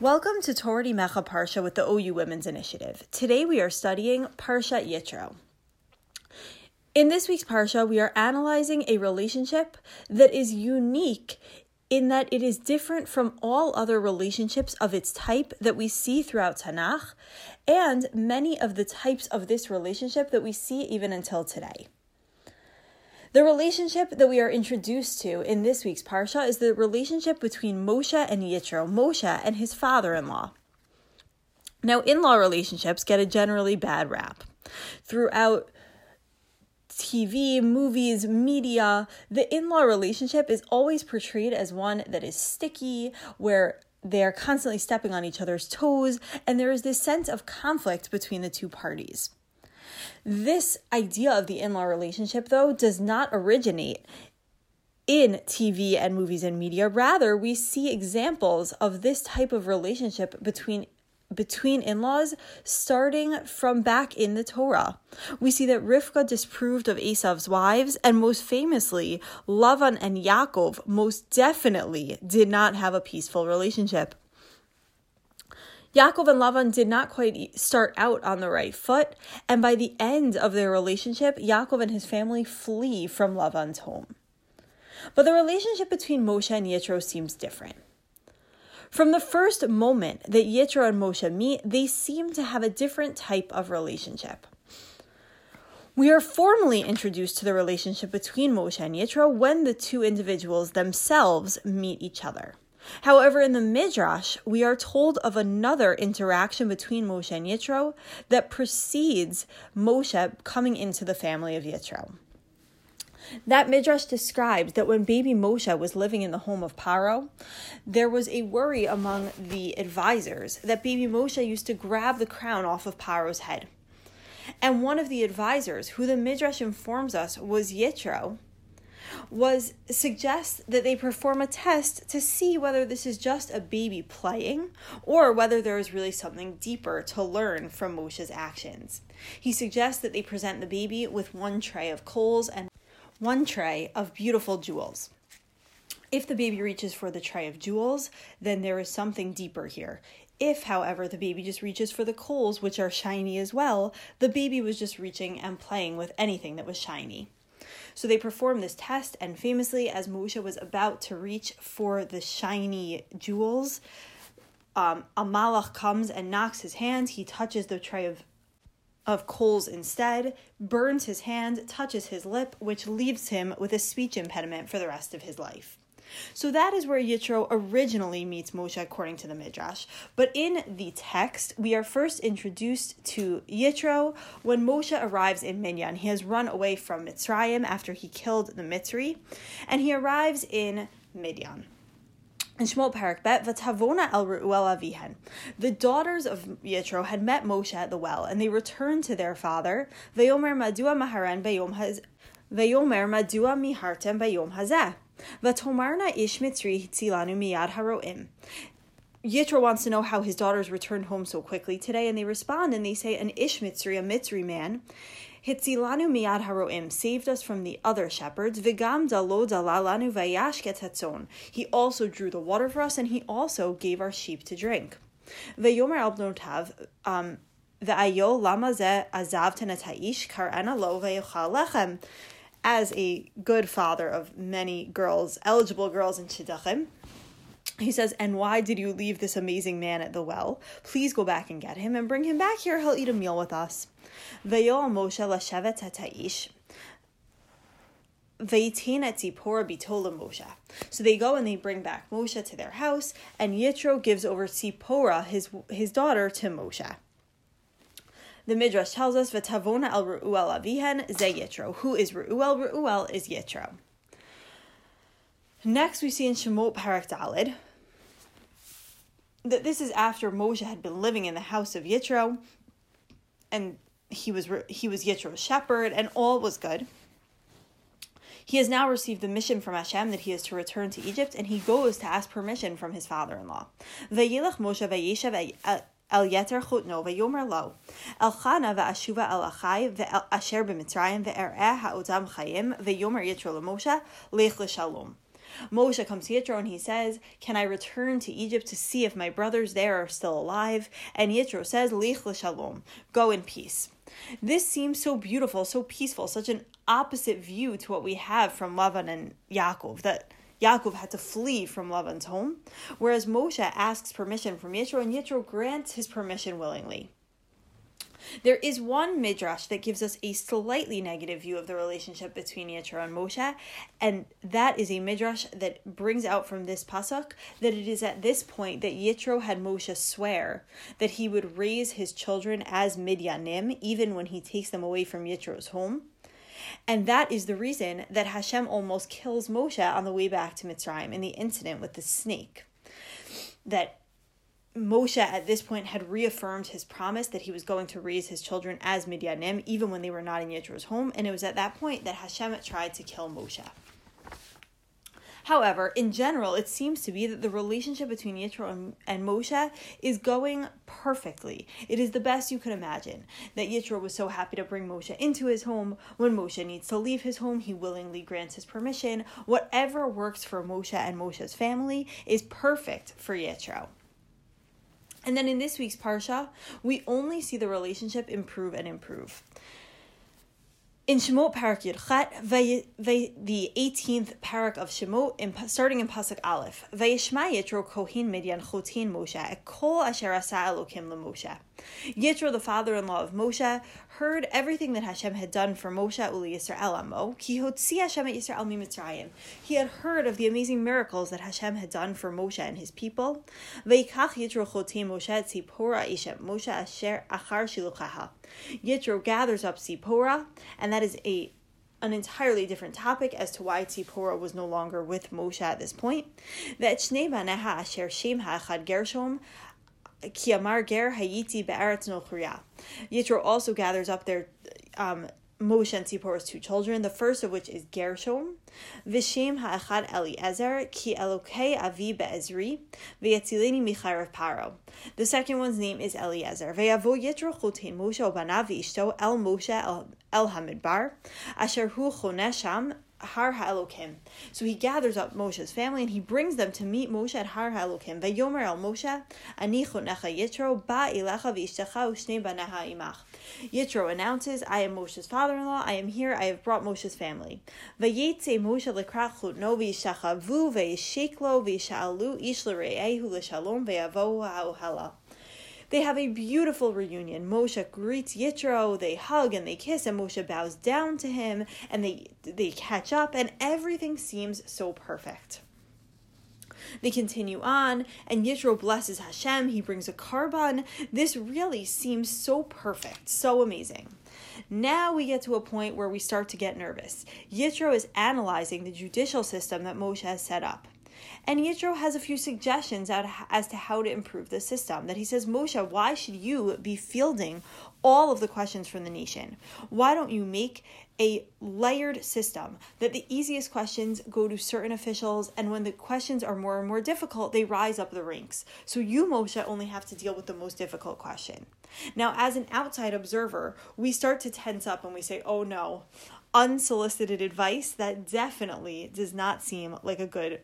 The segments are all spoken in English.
Welcome to Torah Mecha Parsha with the OU Women's Initiative. Today we are studying Parsha Yitro. In this week's Parsha, we are analyzing a relationship that is unique in that it is different from all other relationships of its type that we see throughout Tanakh and many of the types of this relationship that we see even until today. The relationship that we are introduced to in this week's Parsha is the relationship between Moshe and Yitro, Moshe and his father in law. Now, in law relationships get a generally bad rap. Throughout TV, movies, media, the in law relationship is always portrayed as one that is sticky, where they're constantly stepping on each other's toes, and there is this sense of conflict between the two parties. This idea of the in law relationship, though, does not originate in TV and movies and media. Rather, we see examples of this type of relationship between between in-laws starting from back in the Torah. We see that Rivka disproved of Esav's wives, and most famously, Lavan and Yaakov most definitely did not have a peaceful relationship. Yaakov and Lavan did not quite start out on the right foot, and by the end of their relationship, Yaakov and his family flee from Lavan's home. But the relationship between Moshe and Yitro seems different. From the first moment that Yitro and Moshe meet, they seem to have a different type of relationship. We are formally introduced to the relationship between Moshe and Yitro when the two individuals themselves meet each other. However, in the Midrash, we are told of another interaction between Moshe and Yitro that precedes Moshe coming into the family of Yitro. That Midrash describes that when baby Moshe was living in the home of Paro, there was a worry among the advisors that baby Moshe used to grab the crown off of Paro's head. And one of the advisors, who the Midrash informs us was Yitro, was suggest that they perform a test to see whether this is just a baby playing or whether there is really something deeper to learn from Moshe's actions. He suggests that they present the baby with one tray of coals and one tray of beautiful jewels. If the baby reaches for the tray of jewels, then there is something deeper here. If, however, the baby just reaches for the coals, which are shiny as well, the baby was just reaching and playing with anything that was shiny. So they performed this test, and famously, as Moshe was about to reach for the shiny jewels, um, malach comes and knocks his hand. He touches the tray of of coals instead, burns his hand, touches his lip, which leaves him with a speech impediment for the rest of his life. So that is where Yitro originally meets Moshe according to the Midrash. But in the text, we are first introduced to Yitro when Moshe arrives in Midian. He has run away from Mitzrayim after he killed the Mitzri, and he arrives in Midian. In Shemot Parak Bet, Vatavona El Reuel Avihen. The daughters of Yitro had met Moshe at the well, and they returned to their father. Veyomer Madua Maharen Beyom Haz. Veyomer Madua Mihartem Beyom Hazeh. Vatomarna ish mitzri hitzilanu miyad haroim. Yitro wants to know how his daughters returned home so quickly today, and they respond and they say, An ish mitzri, a mitzri man, hitzilanu miyad haroim, saved us from the other shepherds. Vigam dalo dalalanu vayashket hatzon. He also drew the water for us, and he also gave our sheep to drink. Veyomer albnotav, um, Ve'ayo lama ze kar'ana lo ve'yochal lechem as a good father of many girls, eligible girls in Shidduchim, he says, And why did you leave this amazing man at the well? Please go back and get him and bring him back here. He'll eat a meal with us. So they go and they bring back Moshe to their house, and Yitro gives over Tzipora, his, his daughter, to Moshe. The Midrash tells us, "V'tavona el Reuel avihen ze Yitro." Who is Reuel? Reuel is Yitro. Next, we see in Shemot Parak Dalid that this is after Moshe had been living in the house of Yitro, and he was he was Yitro's shepherd, and all was good. He has now received the mission from Hashem that he is to return to Egypt, and he goes to ask permission from his father-in-law. Vayilach Moshe vayeshav אל יתר חותנו ויאמר לו אל חנה ואשובה אל אחי אשר במצרים ואראה האותם חיים ויאמר יתרו למשה לך לשלום. Moshe comes to Yitro and he says, Can I return to Egypt to see if my brothers there are still alive? And Yitro says, Lich l'shalom, go in peace. This seems so beautiful, so peaceful, such an opposite view to what we have from Lavan and Yaakov, that Yaakov had to flee from Lavan's home, whereas Moshe asks permission from Yitro, and Yitro grants his permission willingly. There is one midrash that gives us a slightly negative view of the relationship between Yitro and Moshe, and that is a midrash that brings out from this pasuk that it is at this point that Yitro had Moshe swear that he would raise his children as midyanim, even when he takes them away from Yitro's home. And that is the reason that Hashem almost kills Moshe on the way back to Mitzrayim in the incident with the snake. That Moshe at this point had reaffirmed his promise that he was going to raise his children as Midyanim, even when they were not in Yitro's home, and it was at that point that Hashem tried to kill Moshe. However, in general, it seems to be that the relationship between Yitro and, and Moshe is going perfectly. It is the best you could imagine. That Yitro was so happy to bring Moshe into his home. When Moshe needs to leave his home, he willingly grants his permission. Whatever works for Moshe and Moshe's family is perfect for Yitro. And then in this week's Parsha, we only see the relationship improve and improve. In Shemot Parak Yudchet, the 18th parak of Shemot, in, starting in Pasuk Aleph, Vayishma Yitro Kohin Midyan Chotin Moshe, Kol Asher Asa Elokim LeMoshe. Yitro, the father-in-law of Moshe, heard everything that Hashem had done for Moshe Uli Yisrael Amo. Ki Yisrael. He had heard of the amazing miracles that Hashem had done for Moshe and his people. Yitro gathers up Tzipora, and that is a an entirely different topic as to why Tzipora was no longer with Moshe at this point. That Shnei Baneha Asher Shem Gershom Kiamar Ger Hayiti Be'eretz Nochriya. Yitro also gathers up their um, Moshe and Zipporah's two children, the first of which is Gershom, Vishem ha'echad Eliezer, ki Elokei avi be'ezri, v'yatzileni michayrav paro. The second one's name is Eliezer. Ve'yavo Yitro chotein Moshe obanav v'ishto el Moshe el hamidbar, asher hu chonesham Har HaElokim. So he gathers up Moshe's family and he brings them to meet Moshe at Har HaElokim. Ve'yomer el Moshe, ani chonecha Yitro, ba ilecha v'ishtecha u'shnei imach. Yitro announces, I am Moshe's father-in-law, I am here, I have brought Moshe's family. Vayetze Moshe lekrat chutno v'yishachavu v'yisheklo v'yisha'alu ish l're'ehu l'shalom ve'yavo ha'ohela. They have a beautiful reunion. Moshe greets Yitro, they hug and they kiss, and Moshe bows down to him, and they they catch up, and everything seems so perfect. They continue on, and Yitro blesses Hashem. He brings a korban. This really seems so perfect, so amazing. Now we get to a point where we start to get nervous. Yitro is analyzing the judicial system that Moshe has set up. And Yitro has a few suggestions as to how to improve the system. That he says, Moshe, why should you be fielding all of the questions from the nation? Why don't you make a layered system that the easiest questions go to certain officials, and when the questions are more and more difficult, they rise up the ranks. So you, Moshe, only have to deal with the most difficult question. Now, as an outside observer, we start to tense up and we say, oh no, unsolicited advice, that definitely does not seem like a good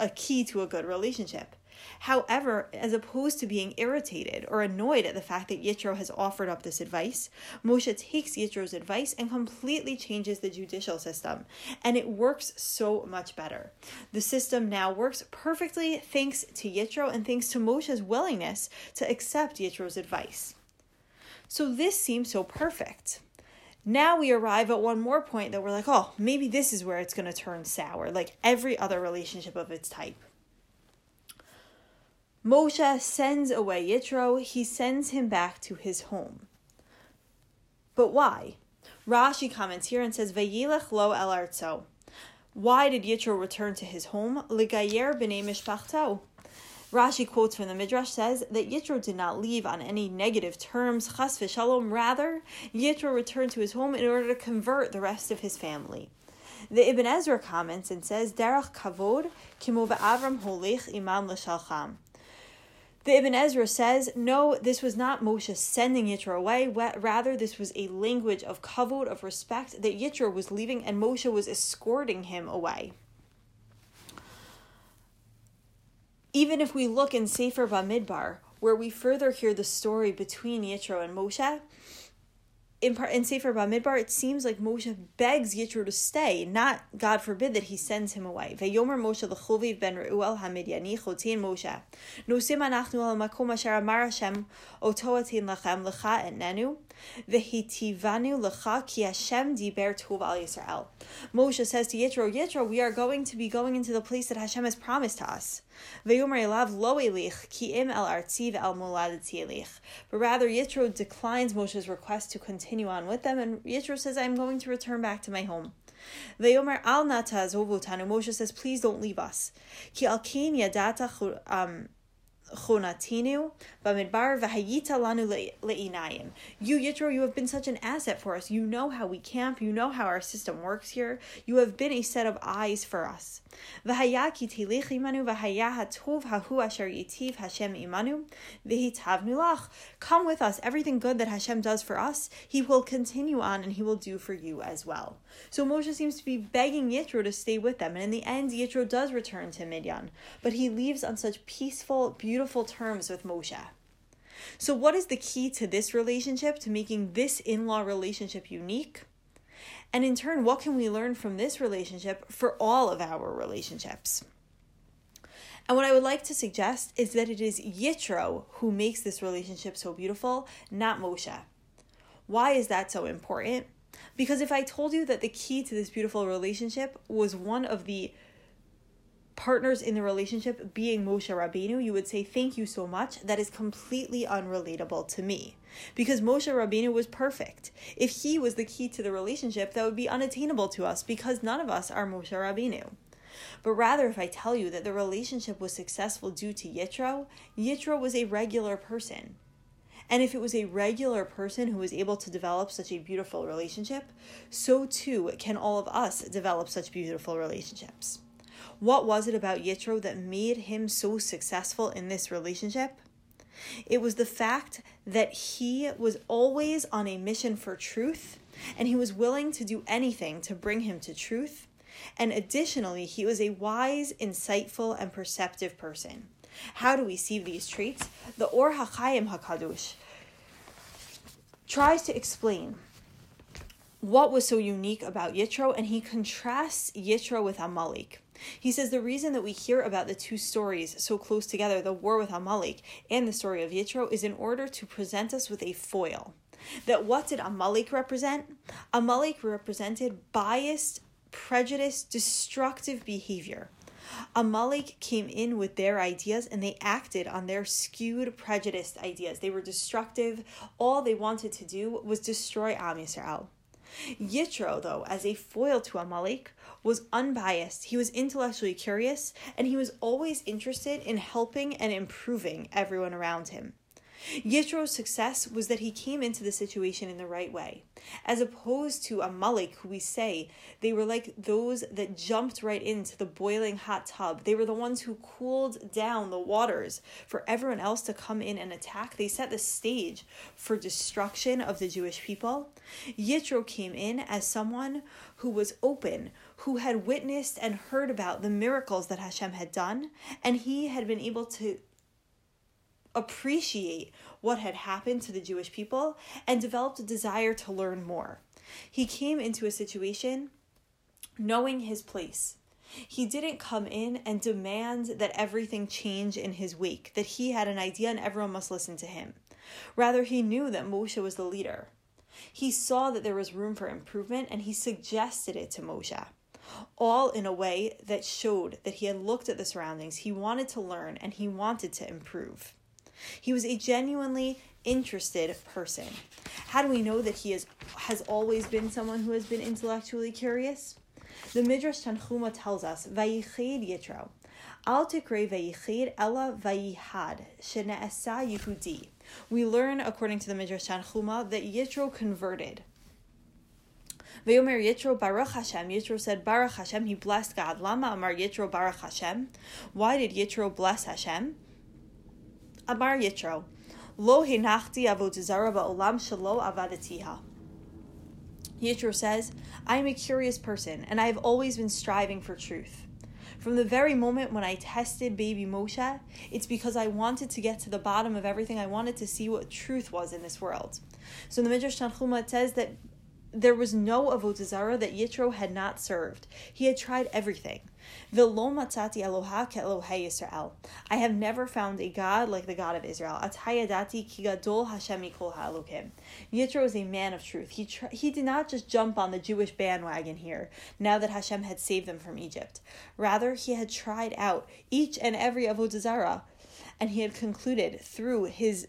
a key to a good relationship. However, as opposed to being irritated or annoyed at the fact that Yitro has offered up this advice, Moshe takes Yitro's advice and completely changes the judicial system. And it works so much better. The system now works perfectly thanks to Yitro and thanks to Moshe's willingness to accept Yitro's advice. So this seems so perfect. Now we arrive at one more point that we're like, oh, maybe this is where it's going to turn sour, like every other relationship of its type. Moshe sends away Yitro, he sends him back to his home. But why? Rashi comments here and says, Vayilech lo el arzo. Why did Yitro return to his home? Ligayer b'nei mishpachto. Rashi quotes from the Midrash says that Yitro did not leave on any negative terms, chas v'shalom. Rather, Yitro returned to his home in order to convert the rest of his family. The Ibn Ezra comments and says, Derech kavod kimo Avram holech imam l'shalcham. The Ibn Ezra says, no, this was not Moshe sending Yitro away. Rather, this was a language of kavod, of respect, that Yitro was leaving and Moshe was escorting him away. Even if we look in Sefer Bamidbar, where we further hear the story between Yitro and Moshe, in in Sefer Bamidbar, it seems like Moshe begs Yitro to stay, not God forbid that he sends him away. Veyomer Moshe lechoviv ben Reuel hamidyani chotin Moshe. Nosim anachnu al makom asher amar Hashem otoatin lachem lecha etnenu vehitivanu lecha ki Hashem diber tov al Yisrael. Moshe says to Yitro, Yitro, we are going to be going into the place that Hashem has promised to us. But rather, Yitro declines Moshe's request to continue on with them, and Yitro says, I'm going to return back to my home. Veyomer al nata zovotanu. Moshe says, please don't leave us. Ki al um, chonatinu bamidbar v'hayita lanu le'inayim. You Yitro, you have been such an asset for us. You know how we camp. You know how our system works here. You have been a set of eyes for us. V'haya ki telech imanu v'haya hatov hahu asher yitiv Hashem imanu v'hitavnu lach. Come with us. Everything good that Hashem does for us, He will continue on and He will do for you as well. So Moshe seems to be begging Yitro to stay with them, and in the end, Yitro does return to Midian, but he leaves on such peaceful, beautiful terms with Moshe. So, what is the key to this relationship, to making this in law relationship unique? And in turn, what can we learn from this relationship for all of our relationships? And what I would like to suggest is that it is Yitro who makes this relationship so beautiful, not Moshe. Why is that so important? Because if I told you that the key to this beautiful relationship was one of the partners in the relationship being Moshe Rabbeinu, you would say, Thank you so much. That is completely unrelatable to me. Because Moshe Rabbeinu was perfect. If he was the key to the relationship, that would be unattainable to us because none of us are Moshe Rabbeinu. But rather, if I tell you that the relationship was successful due to Yitro, Yitro was a regular person. And if it was a regular person who was able to develop such a beautiful relationship, so too can all of us develop such beautiful relationships. What was it about Yitro that made him so successful in this relationship? It was the fact that he was always on a mission for truth and he was willing to do anything to bring him to truth. And additionally, he was a wise, insightful, and perceptive person. How do we see these traits? The Or HaChaim HaKadosh tries to explain what was so unique about Yitro, and he contrasts Yitro with Amalek. He says the reason that we hear about the two stories so close together, the war with Amalek and the story of Yitro, is in order to present us with a foil. That what did Amalek represent? Amalek represented biased, prejudiced, destructive behavior. Amalek came in with their ideas and they acted on their skewed, prejudiced ideas. They were destructive. All they wanted to do was destroy Am Yisrael. Yitro, though, as a foil to Amalek, was unbiased, he was intellectually curious, and he was always interested in helping and improving everyone around him. Yitro's success was that he came into the situation in the right way. As opposed to Amalek, who we say they were like those that jumped right into the boiling hot tub. They were the ones who cooled down the waters for everyone else to come in and attack. They set the stage for destruction of the Jewish people. Yitro came in as someone who was open, who had witnessed and heard about the miracles that Hashem had done, and he had been able to appreciate what had happened to the Jewish people and developed a desire to learn more. He came into a situation knowing his place. He didn't come in and demand that everything change in his wake, that he had an idea and everyone must listen to him. Rather, he knew that Moshe was the leader. He saw that there was room for improvement and he suggested it to Moshe all in a way that showed that he had looked at the surroundings, he wanted to learn, and he wanted to improve. He was a genuinely interested person. How do we know that he is, has always been someone who has been intellectually curious? The Midrash Tanchuma tells us, Vayichid Yitro, Al tikre vayichid ella vayihad, shene'esa Yehudi. We learn, according to the Midrash Tanchuma, that Yitro converted. Vayomer Yitro Baruch Hashem. Yitro said Baruch Hashem. He blessed God. Lama Amar Yitro Baruch Hashem. Why did Yitro bless Hashem? Amar Yitro, Lo avodazara ba'olam shalo avadatiha. Yitro says, I am a curious person, and I have always been striving for truth. From the very moment when I tested baby Moshe, it's because I wanted to get to the bottom of everything. I wanted to see what truth was in this world. So the Midrash Tanchuma, it says that there was no avodah zarah that Yitro had not served. He had tried everything. V'lo matzati Eloha ke'Elohei Yisrael. I have never found a God like the God of Israel. Atayadati ki gadol Hashem mikol ha'elokim. Yitro is a man of truth. He tr- he did not just jump on the Jewish bandwagon here, now that Hashem had saved them from Egypt. Rather, he had tried out each and every avodah zarah, and he had concluded through his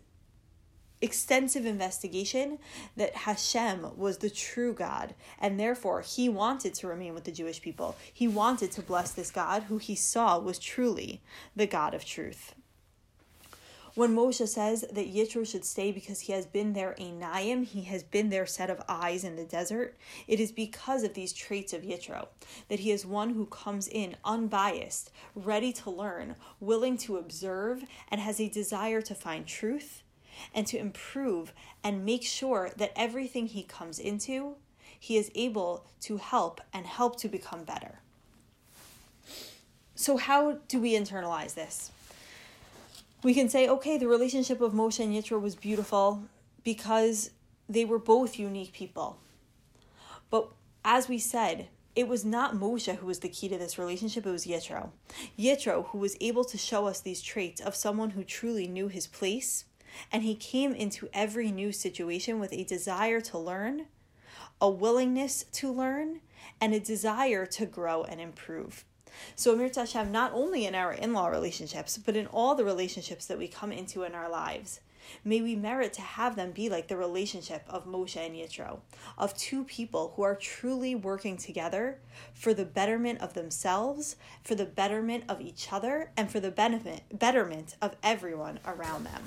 extensive investigation that Hashem was the true God, and therefore he wanted to remain with the Jewish people. He wanted to bless this God who he saw was truly the God of truth. When Moshe says that Yitro should stay because he has been their Einayim, he has been their set of eyes in the desert, it is because of these traits of Yitro, that he is one who comes in unbiased, ready to learn, willing to observe, and has a desire to find truth and to improve and make sure that everything he comes into, he is able to help and help to become better. So, how do we internalize this? We can say, okay, the relationship of Moshe and Yitro was beautiful because they were both unique people. But as we said, it was not Moshe who was the key to this relationship, it was Yitro. Yitro, who was able to show us these traits of someone who truly knew his place and he came into every new situation with a desire to learn, a willingness to learn, and a desire to grow and improve. So Amir Hashem, not only in our in-law relationships, but in all the relationships that we come into in our lives, may we merit to have them be like the relationship of Moshe and Yitro, of two people who are truly working together for the betterment of themselves, for the betterment of each other, and for the benefit betterment of everyone around them.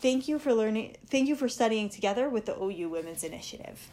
Thank you for learning thank you for studying together with the OU Women's Initiative.